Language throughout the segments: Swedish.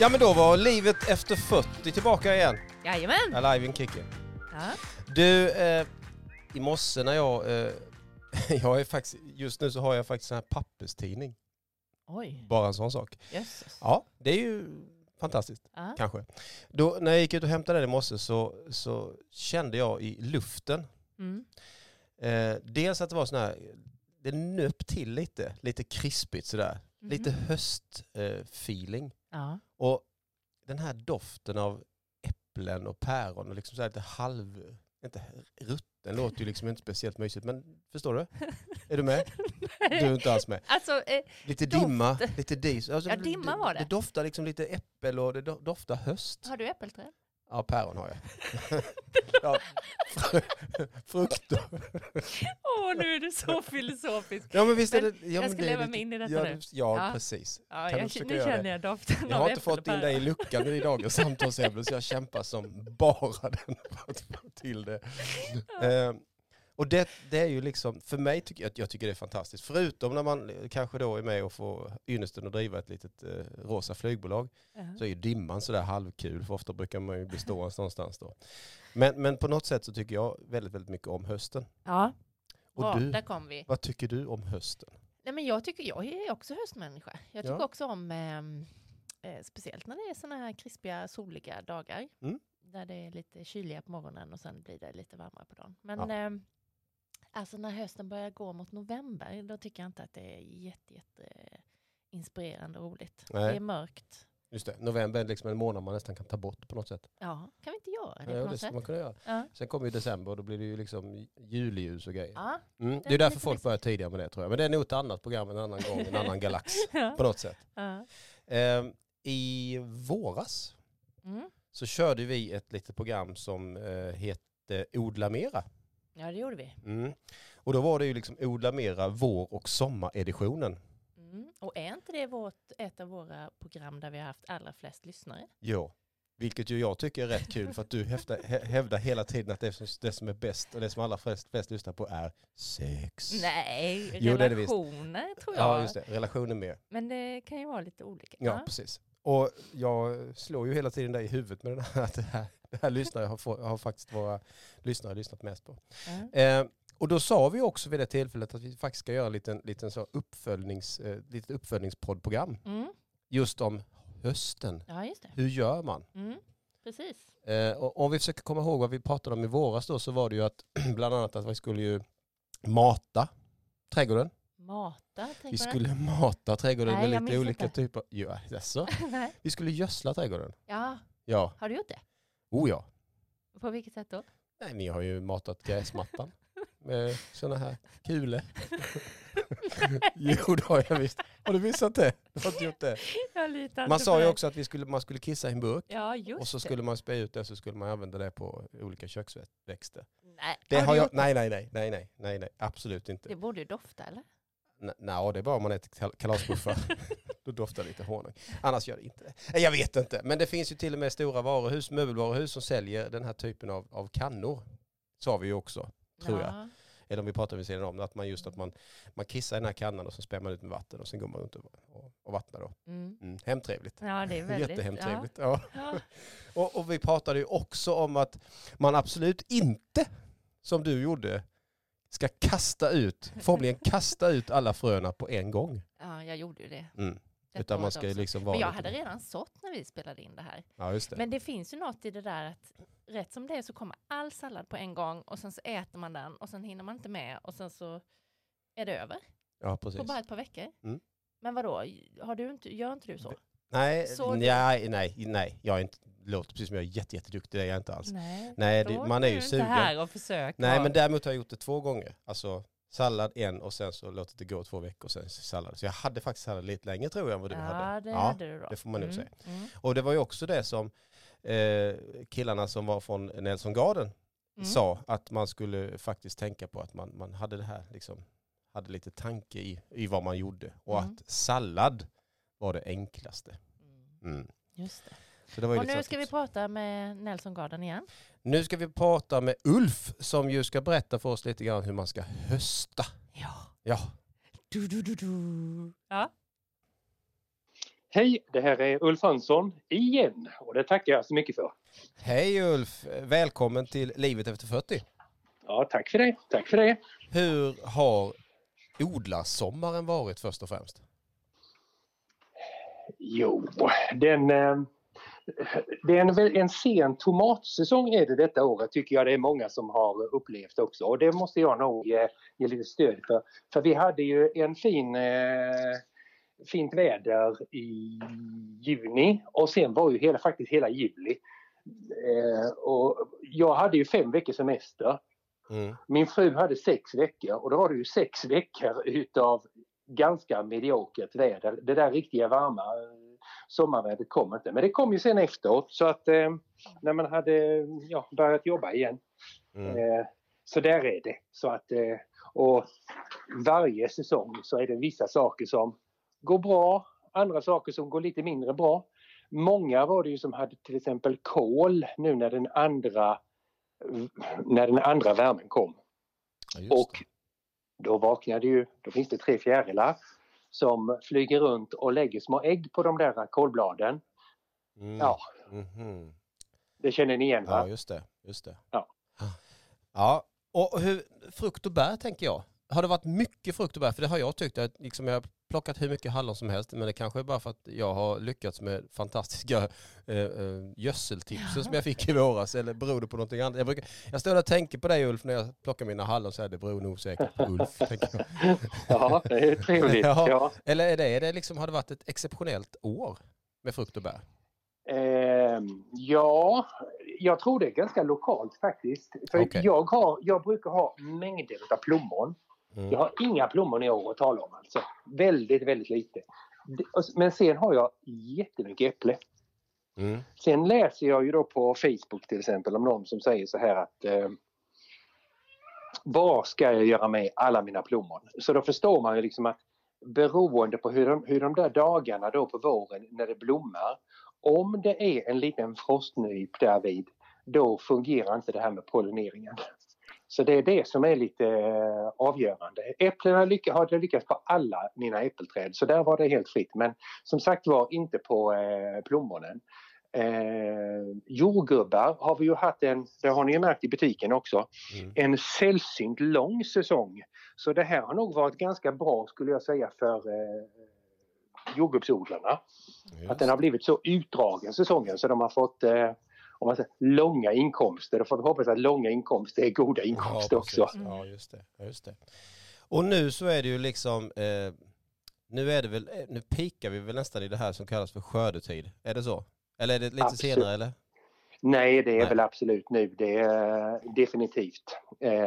Ja men då var livet efter 40 tillbaka igen. Jajamän! Alive in kicken. Ja. Du, eh, i morse när jag, eh, jag är faktiskt, just nu så har jag faktiskt en här papperstidning. Oj, Bara en sån sak. jösses. Ja, det är ju fantastiskt Ja. kanske. Då, när jag gick ut och hämtade den i morse så, så kände jag i luften, Mm. eh, dels att det var sån här, det nöp till lite, lite krispigt sådär. Mhm. Lite höstfeeling. Eh. Ja. Och den här doften av äpplen och päron och liksom så här lite halv... Inte rutten låter ju liksom inte speciellt mysigt, men förstår du? Är du med? Du är inte alls med. Alltså, eh, Lite Doft. dimma, lite dis. Alltså, Ja, dimma var det. Det doftar liksom lite äppel och det do- doftar höst. har du äppelträd? Ja, päron har jag. ja, fr- frukter. Åh, nu är du så filosofisk. Ja, men visst är det... Ja, jag ska det leva mig in i detta ja, nu. Ja, Ja. precis. Ja, jag, nu känner jag doften Jag har inte fått in dig i luckan i dagens samtalsämne så jag kämpar som bara den för att få till det. Eh, och det, det är ju liksom, för mig tycker jag, jag tycker det är fantastiskt. Förutom när man eh, kanske då är med och får ynnesten att driva ett litet eh, rosa flygbolag Ja. så är ju dimman sådär halvkul för ofta brukar man ju bli stående någonstans då. Men, men på något sätt så tycker jag väldigt, väldigt mycket om hösten. Ja, Och bra, du, där kom vi. vad tycker du om hösten? Nej, men jag, tycker, jag är också höstmänniska. Jag tycker Ja. också om, ehm, eh, speciellt när det är sådana här krispiga, soliga dagar. Mm. Där det är lite kyliga på morgonen och sen blir det lite varmare på dagen. Men Ja. ehm, alltså när hösten börjar gå mot november, då tycker jag inte att det är jätte, jätte eh, inspirerande och roligt. Nej. Det är mörkt. Just det, november är liksom en månad man nästan kan ta bort på något sätt. Ja, kan vi inte göra det Ja, på det något ska sätt? man kunna göra. Ja. Sen kommer ju december och då blir det ju liksom juleljus och grejer. Ja. Mm. Det är är därför folk börjar tidigare med det tror jag. Men det är nog ett annat program en annan gång, en annan galax Ja. på något sätt. Ehm, I våras Mm. så körde vi ett litet program som eh, hette Odla Mera. Ja, det gjorde vi. Mm. Och då var det ju liksom Odla Mera vår och sommareditionen. Mm. Och är inte det vårt, ett av våra program där vi har haft allra flest lyssnare? Jo. Vilket ju jag tycker är rätt kul för att du hävdar, hä- hävdar hela tiden att det som, det som är bäst och det som alla flest, flest lyssnar på är sex. Nej, Jo, det är det relationer tror jag. Ja, just det. Relationer med. Men det kan ju vara lite olika. Ja, precis. Och jag slår ju hela tiden dig i huvudet med den här, att det här, det här lyssnare har, har faktiskt våra lyssnare lyssnat mest på. Ja. Eh, och då sa vi också vid det tillfället att vi faktiskt ska göra en liten, liten så uppföljnings, eh, litet uppföljningspoddprogram Mm. just om hösten. ja, just. Hur gör man? Mm. Precis. Eh, och om vi försöker komma ihåg vad vi pratade om i våras då så var det ju att bland annat att vi skulle ju mata trädgården. Mata, tänker Vi skulle mata trädgården Nej, med lite olika inte. typer. Ja, alltså. Vi skulle gödsla trädgården. Ja, Ja, har du gjort det? Oh ja. På vilket sätt då? Nej, ni har ju matat gräsmattan med sådana här kulor. jo, det har jag visst. Har du missat det? Du har inte gjort det. Jag Man sa ju också att vi skulle, man skulle kissa i en burk Ja, och så det. skulle man spä ut det så skulle man använda det på olika köksväxter. Nej, Det har har jag, det? nej, nej, nej, nej, nej, nej, absolut Det inte. borde ju dofta, eller? Nej, det är bara om man äter kal- kalaspuffar. Då doftar det lite honung. Annars gör det inte det. Jag vet inte, men det finns ju till och med stora varuhus, möbelvaruhus som säljer den här typen av, av kannor. Sa vi ju också. Tror jag. ja. eller om vi pratar vid sidan om, att man just att man, man kissar i den här kannan och så spär man ut med vatten och sen går man runt och, och, och vattnar då. Mm. Mm, hemtrevligt. Ja, det är väldigt... Jättehemtrevligt. Ja. Ja. Och, och vi pratade ju också om att man absolut inte, som du gjorde, ska kasta ut, formligen kasta ut alla fröna på en gång. ja, jag gjorde ju det. Mm. Utan man ska liksom vara Men jag hade redan sått när vi spelade in det här. Ja, det. Men det finns ju något i det där att rätt som det är så kommer all sallad på en gång och sen så äter man den och sen hinner man inte med och sen så är det över Ja, precis. på bara ett par veckor. Mm. Men vadå, har du inte, gör inte du så? Nej, Så nej, nej, nej, jag är inte, låter precis som jag är jätte, jätteduktig, det är jag inte alls. Nej, Nej, det, man är ju sugen. här och försök. Nej, men däremot har jag gjort det två gånger. Alltså sallad en och sen så låtit det gå två veckor och sen sallad. Så jag hade faktiskt sallad lite längre tror jag än vad du ja, hade. det hade du då. det får man nog Mm, säga. mm, Och det var ju också det som eh, killarna som var från Nelson Garden mm. sa att man skulle faktiskt tänka på att man, man hade det här liksom, hade lite tanke i, i vad man gjorde och Mm. att sallad var det enklaste. Mm, Mm. Just det. Så det var ju Och nu ska vi prata med Nelson Garden igen. nu ska vi prata med Ulf som ju ska berätta för oss lite grann hur man ska hösta. Ja. Ja, Du, du, du, du. Ja. Hej, det här är Ulf Hansson igen och det tackar jag så mycket för. Hej Ulf! Välkommen till Livet efter 40. Ja, tack för det. Tack för det. Hur har odlarsommaren varit först och främst? Jo, den... Eh, det är en, en sen tomatsäsong är det detta året tycker jag det är många som har upplevt också och det måste jag nog ge, ge lite stöd för. För vi hade ju en fin eh, fint väder i juni och sen var ju hela, faktiskt hela juli. Eh, och jag hade ju fem veckors semester. Mm. Min fru hade sex veckor och då var det ju sex veckor utav ganska mediokert väder. Det där riktiga varma sommarvädret kom inte. Men det kom ju sen efteråt så att eh, när man hade ja, börjat jobba igen. Mm. Eh, så där är det. Så att, eh, och varje säsong så är det vissa saker som går bra, andra saker som går lite mindre bra. Många var det ju som hade till exempel kol nu när den andra, när den andra värmen kom. Ja, och då vaknade ju, då finns det tre fjärilar som flyger runt och lägger små ägg på de där kolbladen. Mm. Ja. Mm -hmm. Det känner ni igen va? Ja, just det. Just det. Ja. ja, och hur, frukt och bär tänker jag. Har det varit mycket frukt och bär? För det har jag tyckt. Att liksom jag plockat hur mycket hallon som helst. Men det kanske är bara för att jag har lyckats med fantastiska eh, eh, gödseltipsen som jag fick i våras. Eller beror det på någonting annat? Jag, brukar, jag står och tänker på dig Ulf när jag plockar mina hallon. Så här, det beror nog säkert på Ulf. ja, det är trevligt. ja. ja. Eller är det, är det liksom, har det varit ett exceptionellt år med frukt och bär? Eh, ja, jag tror det är ganska lokalt faktiskt. För okay. jag, har, jag brukar ha mängder av plommon. Mm. Jag har inga plommon i år att tala om alltså. Väldigt, väldigt lite. Men sen har jag jättemycket äpple. Mm. Sen läser jag ju då på Facebook till exempel om någon som säger så här att eh, vad ska jag göra med alla mina plommon? Så då förstår man ju liksom att beroende på hur de, hur de där dagarna då på våren när det blommar om det är en liten frostnyp därvid, då fungerar inte det här med pollineringen. Så det är det som är lite eh, avgörande. Äpplena har lyckats på alla mina äppelträd så där var det helt fritt men som sagt var inte på eh, plommonen. Eh, jordgubbar har vi ju haft en, det har ni ju märkt i butiken också, mm. en sällsynt lång säsong. Så det här har nog varit ganska bra skulle jag säga för eh, jordgubbsodlarna. Just. Att den har blivit så utdragen säsongen så de har fått eh, om man säger, långa inkomster. Då får vi hoppas att långa inkomster är goda inkomster ja, också. Ja, just det. just det. Och nu så är det ju liksom, eh, nu är det väl, eh, nu pikar vi väl nästan i det här som kallas för skördetid. Är det så? Eller är det lite absolut. senare eller? Nej, det är Nej. väl absolut nu. Det är definitivt. Eh,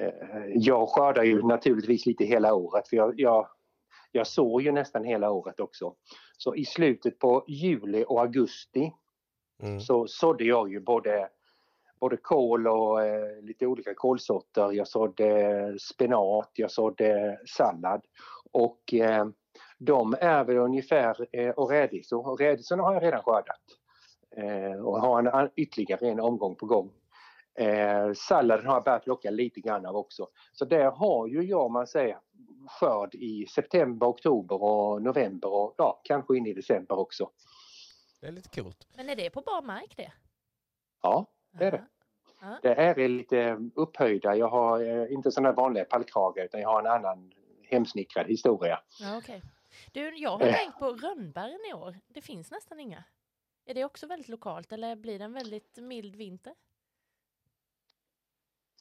eh, jag skördar ju naturligtvis lite hela året för jag, jag jag sår ju nästan hela året också. Så i slutet på juli och augusti mm. så sådde jag ju både, både kål och eh, lite olika kålsorter. Jag sådde spenat, jag sådde sallad och eh, de är väl ungefär, eh, och rädisor, och rädisorna har jag redan skördat eh, och har en ytterligare en omgång på gång. Eh, salladen har jag börjat plocka lite grann av också. Så där har ju jag, man säger, skörd i september, oktober och november och ja, kanske in i december också. Det är lite coolt. Men är det på bar mark det? Ja, det är det. Aha. Det är lite upphöjda. Jag har eh, inte sådana vanliga pallkragar utan jag har en annan hemsnickrad historia. Ja, okay. Du, jag har äh. tänkt på rönnbären i år. Det finns nästan inga. Är det också väldigt lokalt eller blir det en väldigt mild vinter?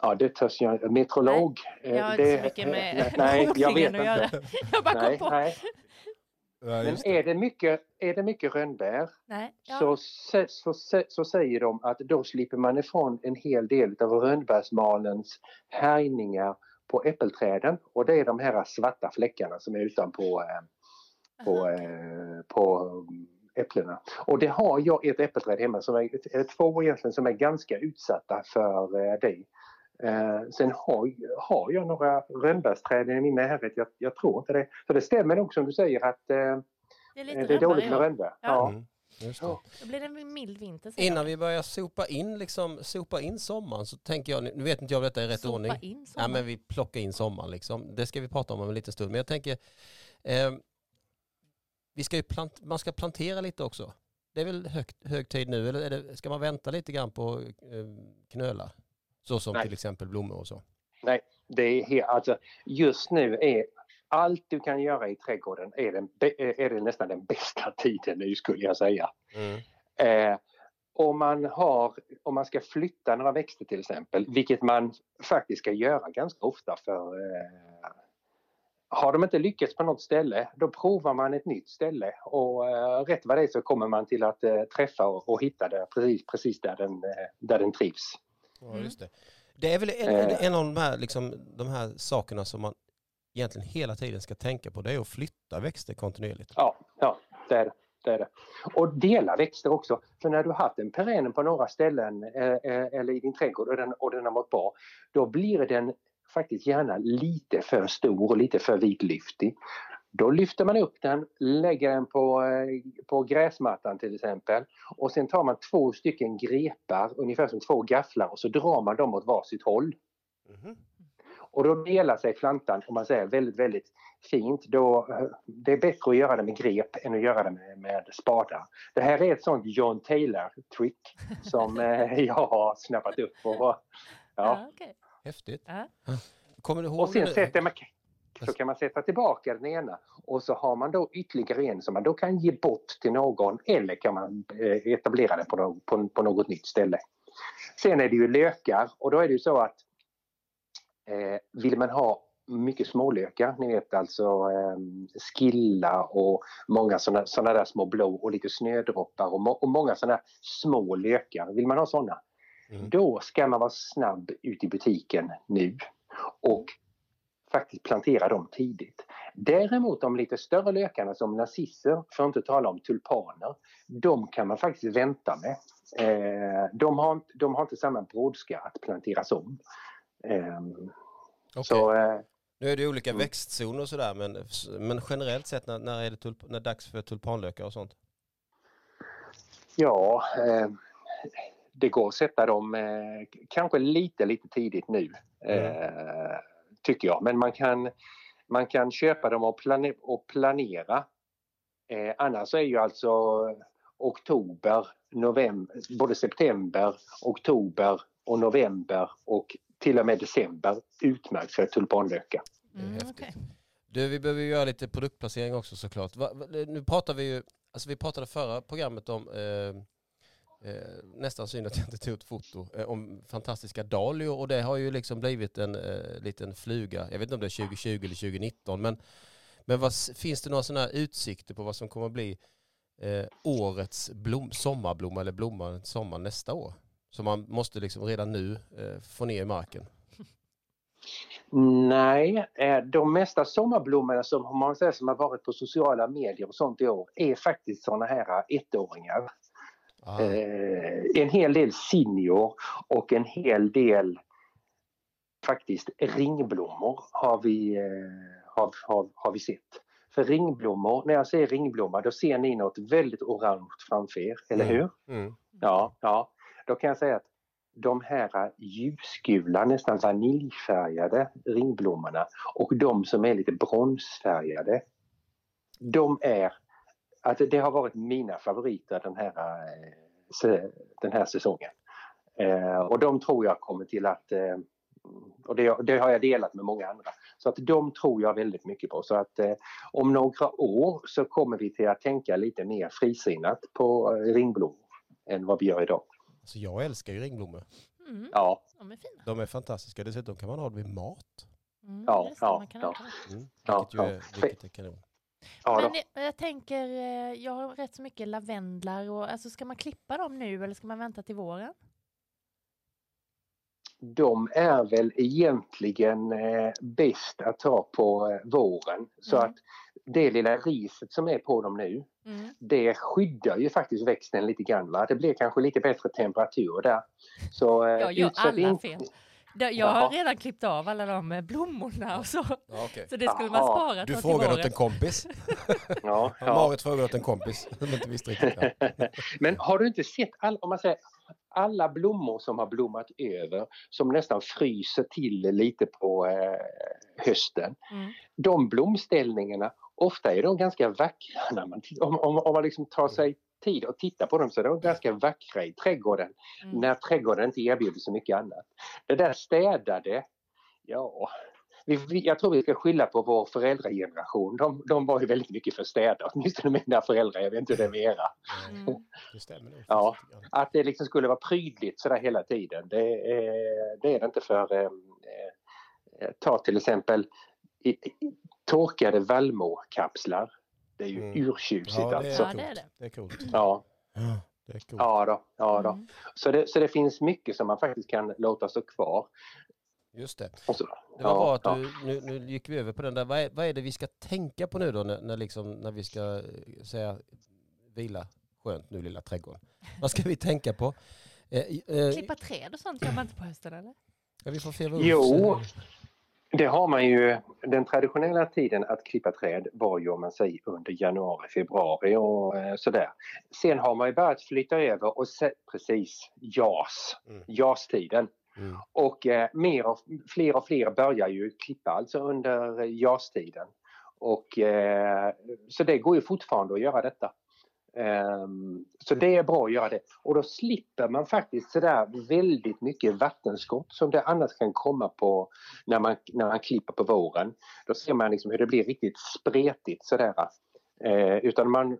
Ja, det törs jag Meteorolog. Nej, jag har inte så mycket med nej, jag vet att göra. Jag bara nej, kom på. Nej. Ja, Men är det mycket, är det mycket rönnbär Nej, ja. så, så, så, så, säger de att då slipper man ifrån en hel del av rönnbärsmalens härjningar på äppelträden och det är de här svarta fläckarna som är utanpå eh, på, eh, på äpplena. Och det har jag ett äppelträd hemma, som är, två egentligen, som är ganska utsatta för eh, det. Eh, sen har, har jag några rönnbärsträd i min närhet. Jag, jag, tror inte det. För det stämmer nog som du säger att eh, det är, det är dåligt med rönnbär. Ja. ja. Mm. Just det. Då blir det en mild vinter. Innan vi börjar sopa in, liksom, sopa in sommaren så tänker jag, nu vet inte jag om detta är rätt sopa ordning. In sommaren. ja, men vi plockar in sommaren liksom. Det ska vi prata om om en liten stund. Men jag tänker, eh, vi ska ju plant, man ska plantera lite också. Det är väl hög, hög tid nu, eller är det, ska man vänta lite grann på eh, knölar? Så som Nej. till exempel blommor och så. Nej, det är helt, alltså, just nu är allt du kan göra i trädgården är, den, be- är det nästan den bästa tiden nu skulle jag säga. Mm. Eh, om, man har, om man ska flytta några växter till exempel, vilket man faktiskt ska göra ganska ofta för eh, har de inte lyckats på något ställe, då provar man ett nytt ställe och eh, rätt vad det är så kommer man till att eh, träffa och, och hitta det precis, precis där, den, eh, där den trivs. Ja, Mm. just det. Det är väl en, en, en av de här, liksom, de här sakerna som man egentligen hela tiden ska tänka på. Det är att flytta växter kontinuerligt. Ja, ja det, är det, det är det. Och dela växter också. För när du har haft en perenn på några ställen eh, eh, eller i din trädgård och den, och den har mått bra, då blir den faktiskt gärna lite för stor och lite för vidlyftig. Då lyfter man upp den, lägger den på, eh, på gräsmattan till exempel och sen tar man två stycken grepar, ungefär som två gafflar och så drar man dem åt varsitt håll. Mhm. Och då delar sig plantan, om man säger väldigt, väldigt fint. Då, eh, det är bättre att göra det med grep än att göra det med, med spadar. Det här är ett sånt John Taylor-trick som eh, jag har snappat upp. Och, ja. Ja, okej. Häftigt. Ja. Kommer du ihåg och sen det? sätter man, så kan man sätta tillbaka den ena och så har man då ytterligare en som man då kan ge bort till någon eller kan man eh, etablera den på, nå- på, på något nytt ställe. Sen är det ju lökar och då är det ju så att eh, vill man ha mycket smålökar, ni vet alltså eh, skilla och många såna, såna där små blå och lite snödroppar och, må, och många här små lökar. Vill man ha såna, Mm. då ska man vara snabb ut i butiken nu och faktiskt plantera dem tidigt. Däremot de lite större lökarna som narcisser, för att inte tala om tulpaner, de kan man faktiskt vänta med. Eh, de, har, inte- de har inte samma brådska att planteras om. Eh, Okej. Så eh, Nu är det olika Mm. växtzoner och sådär, men, men generellt sett när, när är det tulp, när är det dags för tulpanlökar och sånt? ja, eh, det går att sätta dem eh, kanske lite, lite tidigt nu. Eh, tycker jag. Men man kan, man kan köpa dem och, plane, och planera. Eh, annars är ju alltså oktober, november, både september, oktober och november och till och med december utmärkt för tulpanlökar. Mm, okej. Du, vi behöver ju göra lite produktplacering också såklart. Va, va, nu pratar vi ju, alltså vi pratade förra programmet om, eh, eh, nästan synd att jag inte tog ett foto, eh, om fantastiska dahlior och det har ju liksom blivit en eh, liten fluga. Jag vet inte om det är 2020 eller 2019 men, men vad, finns det några sådana här utsikter på vad som kommer att bli eh, årets blom, sommarblomma eller blomma sommar nästa år? Som man måste liksom redan nu eh, få ner i marken. Nej, eh, de mesta sommarblommorna som, man säger, som har varit på sociala medier och sånt i år är faktiskt såna här eh, ettåringar. Eh, en hel del senior och en hel del faktiskt ringblommor har vi, eh, har, har, har vi sett. För ringblommor, när jag säger ringblomma då ser ni något väldigt orange framför er, eller Mm. hur? mm. Ja, ja. Då kan jag säga att de här ljusgula, nästan vaniljfärgade ringblommorna och de som är lite bronsfärgade. De är, att det har varit mina favoriter den här, eh, den här säsongen. Eh, och de tror jag kommer till att, eh, och det, det har jag delat med många andra, så att de tror jag väldigt mycket på. Så att eh, om några år så kommer vi till att tänka lite mer frisinnat på eh, ringblommor än vad vi gör idag. Alltså jag älskar ju ringblommor. Mm, Ja, de är fina. De är fantastiska. Dessutom kan man ha dem i mat. Mm, Ja, ja, man kan ja. Mm. Ja, Vilket, ju är, vilket är kanon. Ja. Men jag, jag tänker, eh, jag har rätt så mycket lavendlar och alltså ska man klippa dem nu eller ska man vänta till våren? de är väl egentligen eh, bäst att ta på eh, våren. Så Mm. att det lilla riset som är på dem nu, Mm. det skyddar ju faktiskt växten lite grann. Va? Det blir kanske lite bättre temperatur där. Så, eh, Jag gör alla fel. Jag har redan klippt av alla de eh, blommorna och så. Ja, okay. Så det skulle man spara Du frågade åt en kompis. Ja, ja. Marit frågade åt en kompis som inte visste riktigt. Men har du inte sett all, om man säger, alla blommor som har blommat över som nästan fryser till lite på eh, hösten. Mm. De blomställningarna ofta är de ganska vackra när man, om, om, om man liksom tar sig tid att titta på dem så är de ganska vackra i trädgården Mm. när trädgården inte erbjuder så mycket annat. Det där städade, ja, jag tror vi ska skylla på vår föräldrageneration. De, de var ju väldigt mycket för städa, åtminstone mina föräldrar, jag vet inte hur det är med era. Mm. Det stämmer. Ja. Att det liksom skulle vara prydligt sådär hela tiden, det är det, är det inte för eh, eh, ta till exempel i, i, torkade vallmokapslar. Det är ju Mm. urtjusigt Ja, alltså. Ja, det är det. Det är coolt. Ja, Ja, det är coolt. ja då. Ja då. Mm. Så, det, så det finns mycket som man faktiskt kan låta stå kvar. Just det. Så, Det var ja, bra att ja. du, nu, nu gick vi över på den där. Vad är, vad är det vi ska tänka på nu då när, när, liksom, när vi ska eh, säga vila skönt nu lilla trädgården? Vad ska vi tänka på? Eh, eh, Klippa träd och sånt gör man inte på hösten eller? ja, vi får se vad Jo. Eh, Det har man ju, den traditionella tiden att klippa träd var ju om man säger under januari, februari och eh, sådär. Sen har man ju börjat flytta över och se, precis, JAS, Mm. JAS-tiden. Mm. Och eh, mer och, fler och fler börjar ju klippa alltså under JAS-tiden. Och, eh, så det går ju fortfarande att göra detta. Ehm, så det är bra att göra det. Och då slipper man faktiskt sådär väldigt mycket vattenskott som det annars kan komma på när man, när man klipper på våren. Då ser man liksom hur det blir riktigt spretigt sådär. Eh, utan man,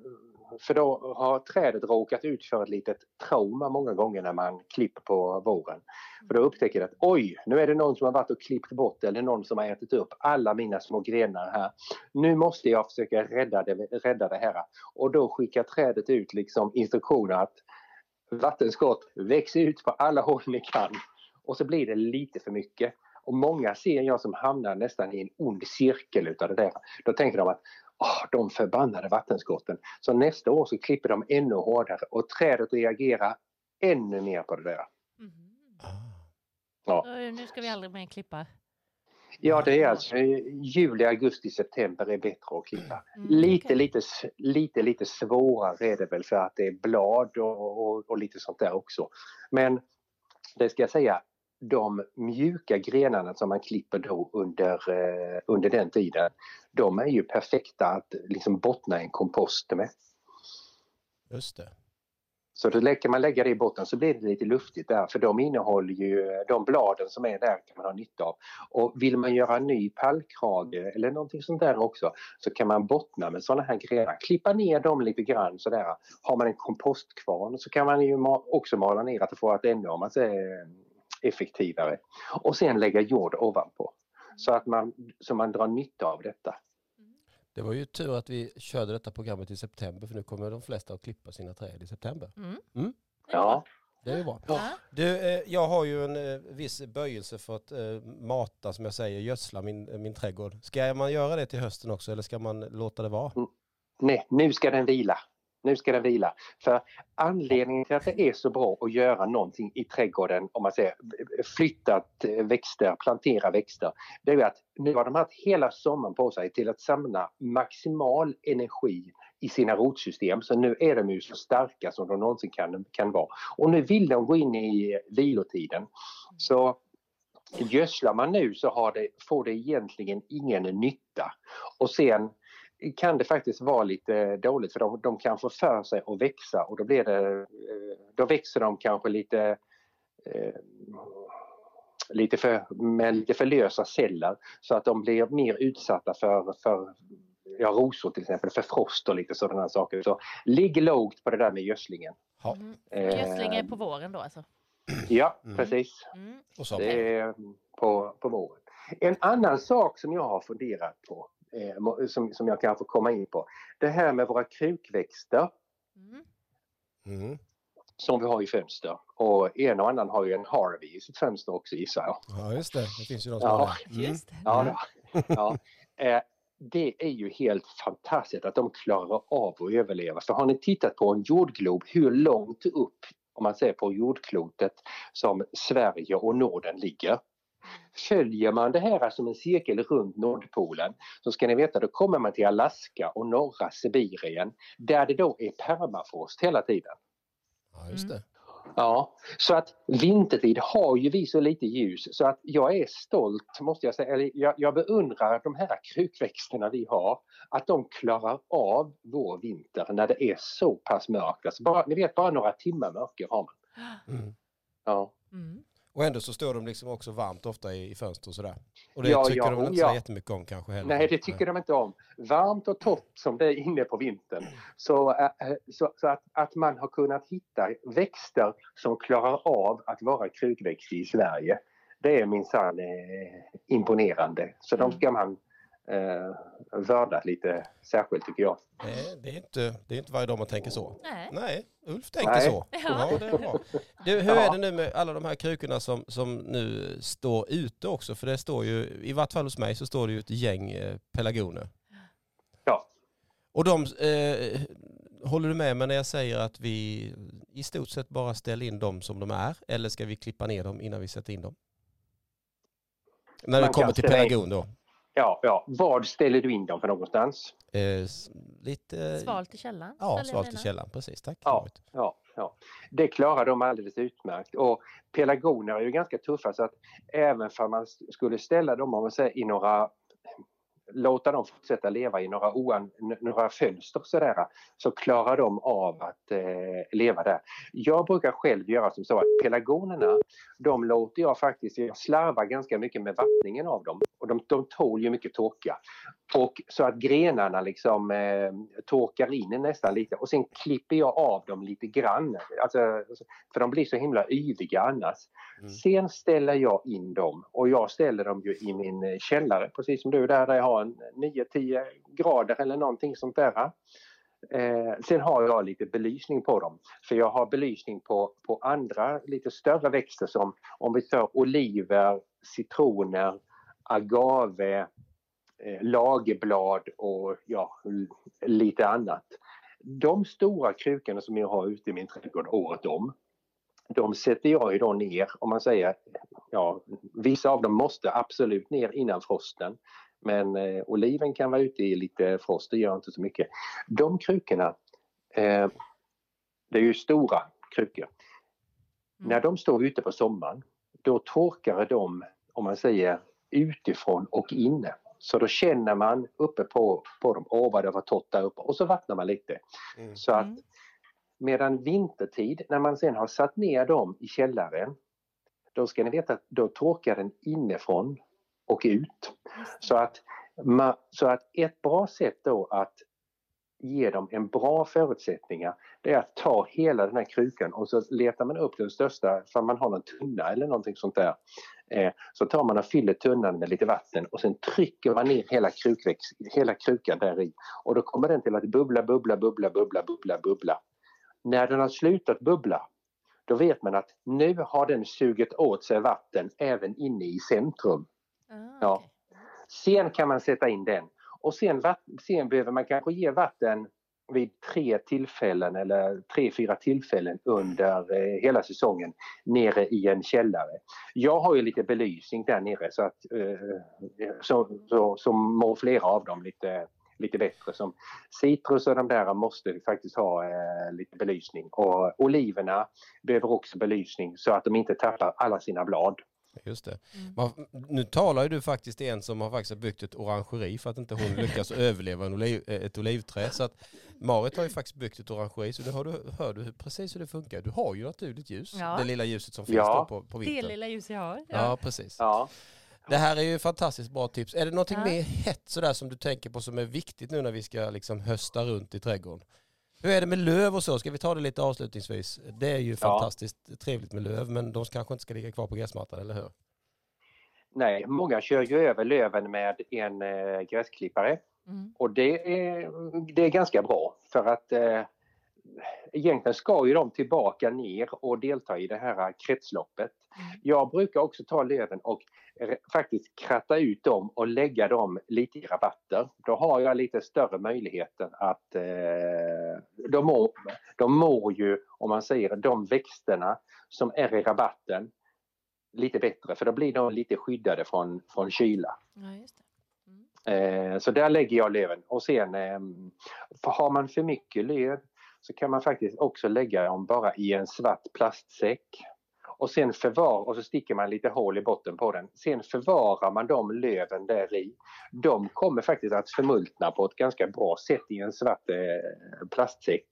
för då har trädet råkat ut för ett litet trauma många gånger när man klipper på våren. För då upptäcker det att oj, nu är det någon som har varit och klippt bort eller någon som har ätit upp alla mina små grenar här. Nu måste jag försöka rädda det, rädda det här. Och då skickar trädet ut liksom instruktioner att vattenskott, väx ut på alla håll ni kan. Och så blir det lite för mycket. Och många ser jag som hamnar nästan i en ond cirkel utav det där. Då tänker de att åh, de förbannade vattenskotten. Så nästa år så klipper de ännu hårdare och trädet reagerar ännu mer på det där. Ah. Ja. Nu ska vi aldrig mer klippa. Ja, det är alltså juli, augusti, september är bättre att klippa. Mm, Lite, lite, lite, lite svårare är det väl för att det är blad och, och, och lite sånt där också. Men det ska jag säga, de mjuka grenarna som man klipper då under, eh, under den tiden, de är ju perfekta att liksom bottna en kompost med. Just det. Så då kan man lägga det i botten så blir det lite luftigt där för de innehåller ju, de bladen som är där kan man ha nytta av. Och vill man göra en ny pallkrage eller någonting sånt där också så kan man bottna med sådana här grenar, klippa ner dem lite grann sådär. Har man en kompostkvarn så kan man ju också mala ner att det får ett ännu om man säger, effektivare. Och sen lägga jord ovanpå så att man, så man drar nytta av detta. Det var ju tur att vi körde detta programmet i september för nu kommer de flesta att klippa sina träd i september. Mm. Mm. Ja, Det är ju bra. Ja. Du, eh, jag har ju en eh, viss böjelse för att eh, mata, som jag säger, gödsla min, min trädgård. Ska man göra det till hösten också eller ska man låta det vara? nej, nu ska den vila. Nu ska den vila. För anledningen till att det är så bra att göra någonting i trädgården, om man säger flytta växter, plantera växter, det är ju att nu har de haft hela sommaren på sig till att samla maximal energi i sina rotsystem. Så nu är de ju så starka som de någonsin kan, kan vara. Och nu vill de gå in i vilotiden. Så gödslar man nu så har det, får det egentligen ingen nytta. Och sen kan det faktiskt vara lite dåligt för de, de kan få för sig att växa och då blir det, eh, då växer de kanske lite eh, lite för, med lite för lösa celler så att de blir mer utsatta för, för ja, rosor till exempel, för frost och lite sådana saker. Så ligg lågt på det där med gödslingen. Ja. Mm. Eh, Gödsling är på våren då alltså? Ja, Mm. precis. Mm. Det är på, på våren. En annan sak som jag har funderat på, eh, som, som jag kan få komma in på, det här med våra krukväxter Mm. Mm. som vi har i fönster. Och en och annan har ju en Harvey i sitt fönster också gissar jag. Ja, just det. Det finns ju de som Ja. har det. Mm. Just det. Ja, då. ja. Eh, det är ju helt fantastiskt att de klarar av att överleva. För har ni tittat på en jordglob hur långt upp, om man ser på jordklotet, som Sverige och Norden ligger. Följer man det här som en cirkel runt Nordpolen så ska ni veta då kommer man till Alaska och norra Sibirien där det då är permafrost hela tiden. Ja, just det. Ja, så att vintertid har ju vi så lite ljus så att jag är stolt måste jag säga, eller jag, jag beundrar de här krukväxterna vi har, att de klarar av vår vinter när det är så pass mörkt. Alltså bara, ni vet bara några timmar mörker har man. Mm. Ja. Mm. Och ändå så står de liksom också varmt ofta i, i fönster och sådär. Och det Ja, tycker ja, de väl inte ja. så jättemycket om kanske heller. Nej, det tycker de inte om. Varmt och torrt som det är inne på vintern. Så, äh, så, så att, att man har kunnat hitta växter som klarar av att vara krukväxt i Sverige, det är minsann eh, imponerande. Så de Mm. ska man eh, vörda lite särskilt tycker jag. Nej, det är inte, det är inte varje dag man tänker så. Nej. Nej, Ulf tänker Nej. så. Ja. Ja, det är bra. Du, hur Ja. är det nu med alla de här krukorna som, som nu står ute också? För det står ju, i vart fall hos mig så står det ju ett gäng eh, pelargoner. Ja. Och de, eh, håller du med mig när jag säger att vi i stort sett bara ställer in dem som de är? Eller ska vi klippa ner dem innan vi sätter in dem? När det kommer till pelargon då. Ja, ja. Vad ställer du in dem för någonstans? Eh, lite... Svalt i källaren. Ja, svalt i källaren. Precis, tack. Ja. Ja, ja. Det klarar de alldeles utmärkt. Och pelargoner är ju ganska tuffa så att även för man skulle ställa dem om man säger, i några låta dem fortsätta leva i några, oan, några fönster sådär, så klarar de av att eh, leva där. Jag brukar själv göra som så att pelargonerna, de låter jag faktiskt, jag slarvar ganska mycket med vattningen av dem och de, de tål ju mycket torka. Och så att grenarna liksom eh, torkar in nästan lite och sen klipper jag av dem lite grann. Alltså, för de blir så himla yviga annars. Mm. Sen ställer jag in dem och jag ställer dem ju i min eh, källare precis som du där, där jag har en 9-10 grader eller någonting sånt där. Eh, sen har jag lite belysning på dem. För jag har belysning på, på andra lite större växter som om vi tar oliver, citroner, agave, eh, lagerblad och ja, lite annat. De stora krukorna som jag har ute i min trädgård året om, de sätter jag ju då ner om man säger, ja vissa av dem måste absolut ner innan frosten. Men eh, oliven kan vara ute i lite frost, det gör inte så mycket. De krukorna, eh, det är ju stora krukor. Mm. När de står ute på sommaren, då torkar de, om man säger utifrån och inne. Så då känner man uppe på, på dem, åh vad det var torrt där uppe och så vattnar man lite. Mm. Så att Mm. medan vintertid, när man sen har satt ner dem i källaren, då ska ni veta att då torkar den inifrån och ut. Så att, så att ett bra sätt då att ge dem en bra förutsättningar det är att ta hela den här krukan och så letar man upp den största, för man har någon tunna eller någonting sånt där. Eh, så tar man och fyller tunnan med lite vatten och sen trycker man ner hela, krukväxt, hela krukan där i och då kommer den till att bubbla, bubbla, bubbla, bubbla, bubbla, bubbla. När den har slutat bubbla då vet man att nu har den sugit åt sig vatten även inne i centrum. Ah, Ja. okej. Sen kan man sätta in den och sen, sen behöver man kanske ge vatten vid tre tillfällen eller tre, fyra tillfällen under eh, hela säsongen nere i en källare. Jag har ju lite belysning där nere så att eh, så, så, så mår flera av dem lite, lite bättre. Som citrus och de där måste faktiskt ha eh, lite belysning och oliverna behöver också belysning så att de inte tappar alla sina blad. Just det. Mm. Man, nu talar ju du faktiskt till en som har faktiskt byggt ett orangeri för att inte hon lyckas överleva en oliv, ett olivträd. Så att Marit har ju faktiskt byggt ett orangeri så det hör du, hör du precis hur det funkar. Du har ju naturligt ljus, Ja. det lilla ljuset som finns Ja. på, på Det vintern. lilla ljus jag har. Ja, precis. Ja. Det här är ju fantastiskt bra tips. Är det någonting Ja. mer hett sådär som du tänker på som är viktigt nu när vi ska liksom hösta runt i trädgården? Hur är det med löv och så? Ska vi ta det lite avslutningsvis? Det är ju fantastiskt trevligt med löv men de kanske inte ska ligga kvar på gräsmattan, eller hur? Nej, många kör ju över löven med en eh, gräsklippare Mm. och det är, det är ganska bra för att eh, egentligen ska ju de tillbaka ner och delta i det här kretsloppet. Mm. Jag brukar också ta löven och faktiskt kratta ut dem och lägga dem lite i rabatter. Då har jag lite större möjligheter att eh, de, mår, de mår ju, om man säger de växterna som är i rabatten lite bättre för då blir de lite skyddade från, från kyla. Ja. Mm. Eh, så där lägger jag löven och sen eh, för har man för mycket löv så kan man faktiskt också lägga dem bara i en svart plastsäck och sen förvar och så sticker man lite hål i botten på den. Sen förvarar man de löven där i. De kommer faktiskt att förmultna på ett ganska bra sätt i en svart eh, plastsäck.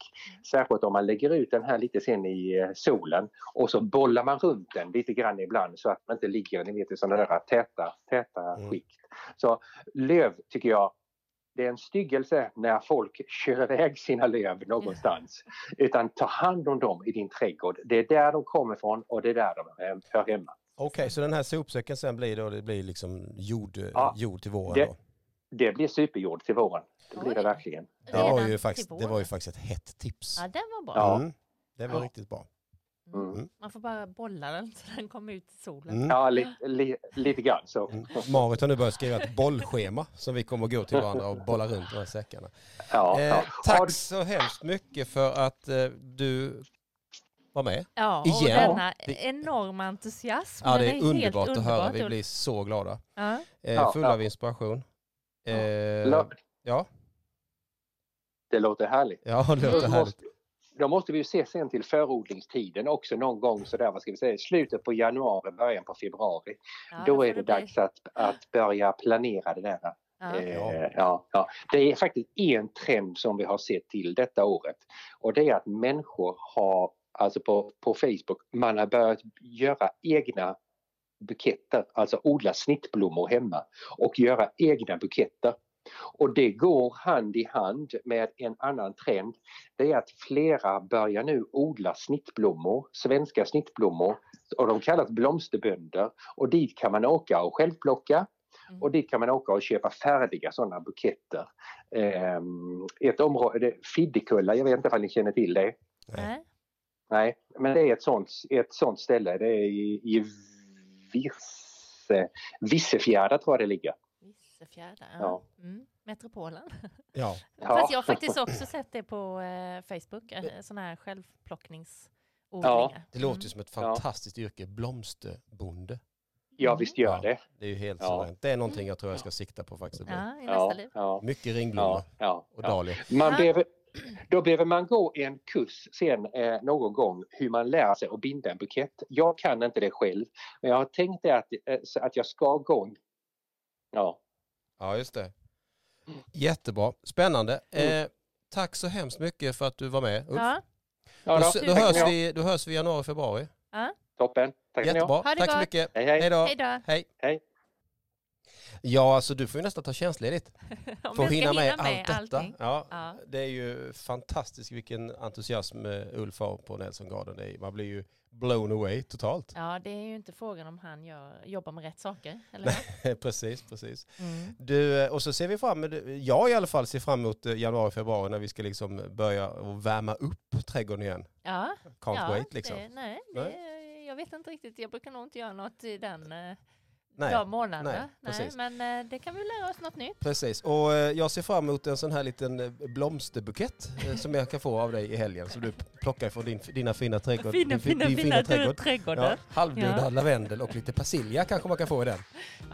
Särskilt om man lägger ut den här lite sen i eh, solen och så bollar man runt den lite grann ibland så att man inte ligger ni vet, i sådana där täta, täta Mm. skikt. Så löv tycker jag det är en styggelse när folk kör iväg sina löv någonstans. Utan ta hand om dem i din trädgård. Det är där de kommer ifrån och det är där de hör hemma. Okej, så den här sopsäcken sen blir då, det blir liksom jord, Ja, jord till våren det- då? Det blir superjord till våren. Det blir det Oj. verkligen. Det var, ju faktiskt, det var ju faktiskt ett hett tips. Ja, den var bra. Ja. Mm, det var Ja. riktigt bra. Mm. Man får bara bolla den så den kommer ut i solen. Mm. Ja, li, li, lite grann så. Mm. Marit har nu börjat skriva ett bollschema som vi kommer att gå till varandra och bolla runt de här säckarna. Ja, Eh, ja. Tack så hemskt mycket för att eh, du var med. Ja, och Igen. denna Det- enorma entusiasm. Ja, det är helt underbart att höra. underbart. Vi blir så glada. Ja. Eh, fulla ja. av inspiration. Eh, ja, Det låter härligt. ja, det låter Då härligt. Då måste vi ju se sen till förodlingstiden också någon gång sådär, vad ska vi säga, slutet på januari, början på februari. Ja, då är det bli. dags att, att börja planera det där. Ja. Eh, ja, ja. Det är faktiskt en trend som vi har sett till detta året och det är att människor har, alltså på, på Facebook, man har börjat göra egna buketter, alltså odla snittblommor hemma och göra egna buketter. Och det går hand i hand med en annan trend. Det är att flera börjar nu odla snittblommor, svenska snittblommor och de kallas blomsterbönder och dit kan man åka och självplocka Mm. och dit kan man åka och köpa färdiga sådana buketter. Ehm, ett område, Fiddekulla, jag vet inte om ni känner till det? Nej. Nej, men det är ett sånt, ett sånt ställe. Det är i, i Virse, Vissefjärda tror jag det ligger. Vissefjärda. Ja. Ja. Mm. Metropolen. Ja. Ja. Fast jag har faktiskt också sett det på eh, Facebook, eh, sådana här självplockningsodlingar. Det låter ju som ett Ja. fantastiskt yrke, blomsterbonde. Ja, visst gör Ja. det. Det är ju helt Ja. Det är någonting jag tror jag ska sikta på faktiskt. Mm. Ja, i nästa Ja, liv. ja, Mycket ringblommor ja, ja, och ja. dahlior. Man Ja. behöver, då behöver man gå en kurs sen eh, någon gång hur man lär sig att binda en bukett. Jag kan inte det själv, men jag har tänkt det att, eh, att jag ska gå en... Ja, Ja, just det. Jättebra. Spännande. Mm. Eh, tack så hemskt mycket för att du var med. Ulf. Ja. ja Då, då, hörs vi, då hörs vi i januari, februari. Toppen. Tack. Jättebra. Ha det Tack så mycket. Hej, hej. Hej då. Hej då. Hej. Ja, alltså du får ju nästan ta tjänstledigt för att hinna med allt detta. Ja, Ja. Det är ju fantastiskt vilken entusiasm eh, Ulf har på Nelson Garden. Man blir ju blown away totalt. ja, det är ju inte frågan om han gör, jobbar med rätt saker. Eller? hur? precis, precis. Mm. Du, eh, och så ser vi fram emot, jag i alla fall ser fram emot eh, januari, februari när vi ska liksom börja värma upp trädgården igen. Ja, Can't ja wait liksom. det, nej, det, jag vet inte riktigt. Jag brukar nog inte göra något i den Nej, de månaderna. nej, Nej, men eh, det kan vi lära oss något nytt. Precis, och eh, jag ser fram emot en sån här liten eh, blomsterbukett som jag kan få av dig i helgen. Som du plockar från din, dina fina trädgård. Fina, fina, din fina, trädgård. trädgårdar. Ja, Ja. halvdöda Ja. lavendel och lite persilja kanske man kan få i den.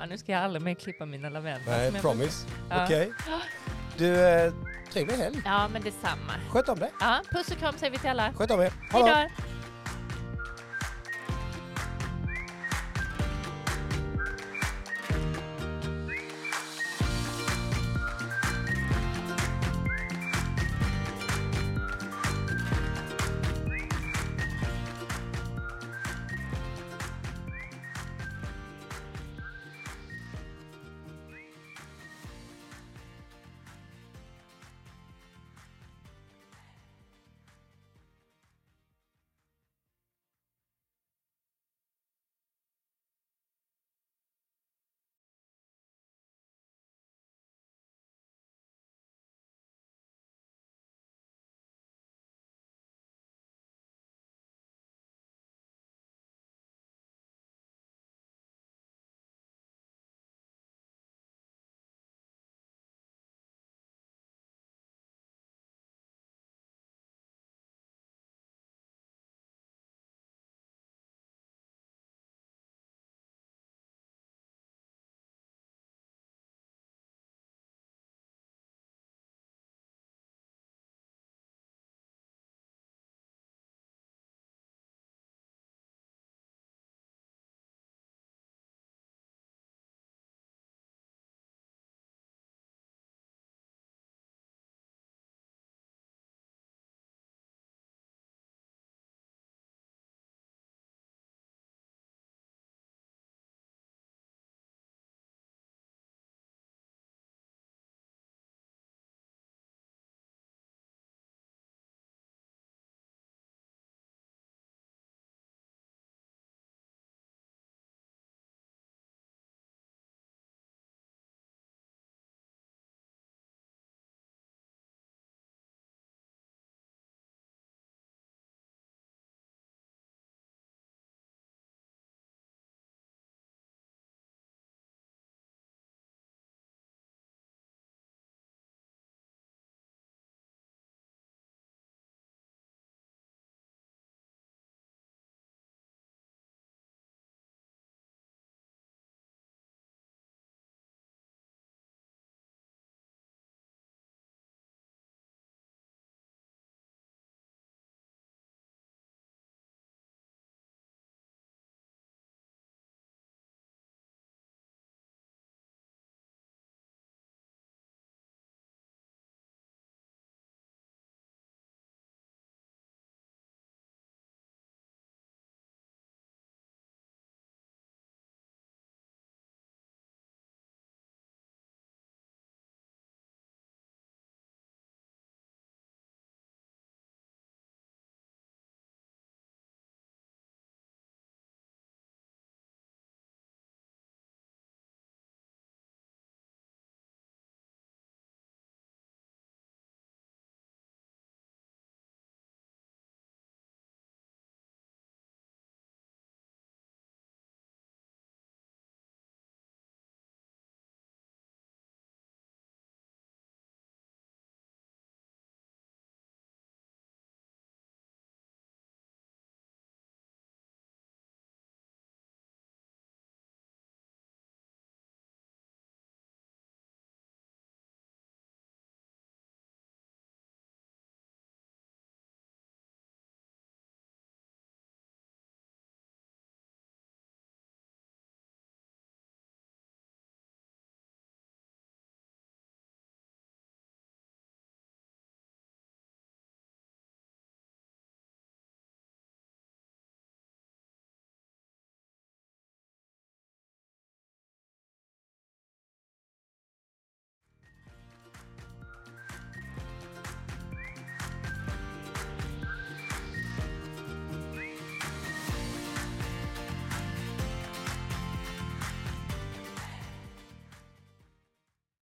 nu ska jag aldrig mer klippa mina lavendlar. Nej, promise. Ja. Okej. Du, eh, trevlig helg. Ja, men detsamma. Sköt om dig. Ja, puss och kram säger vi till alla. Sköt om er. Hej då!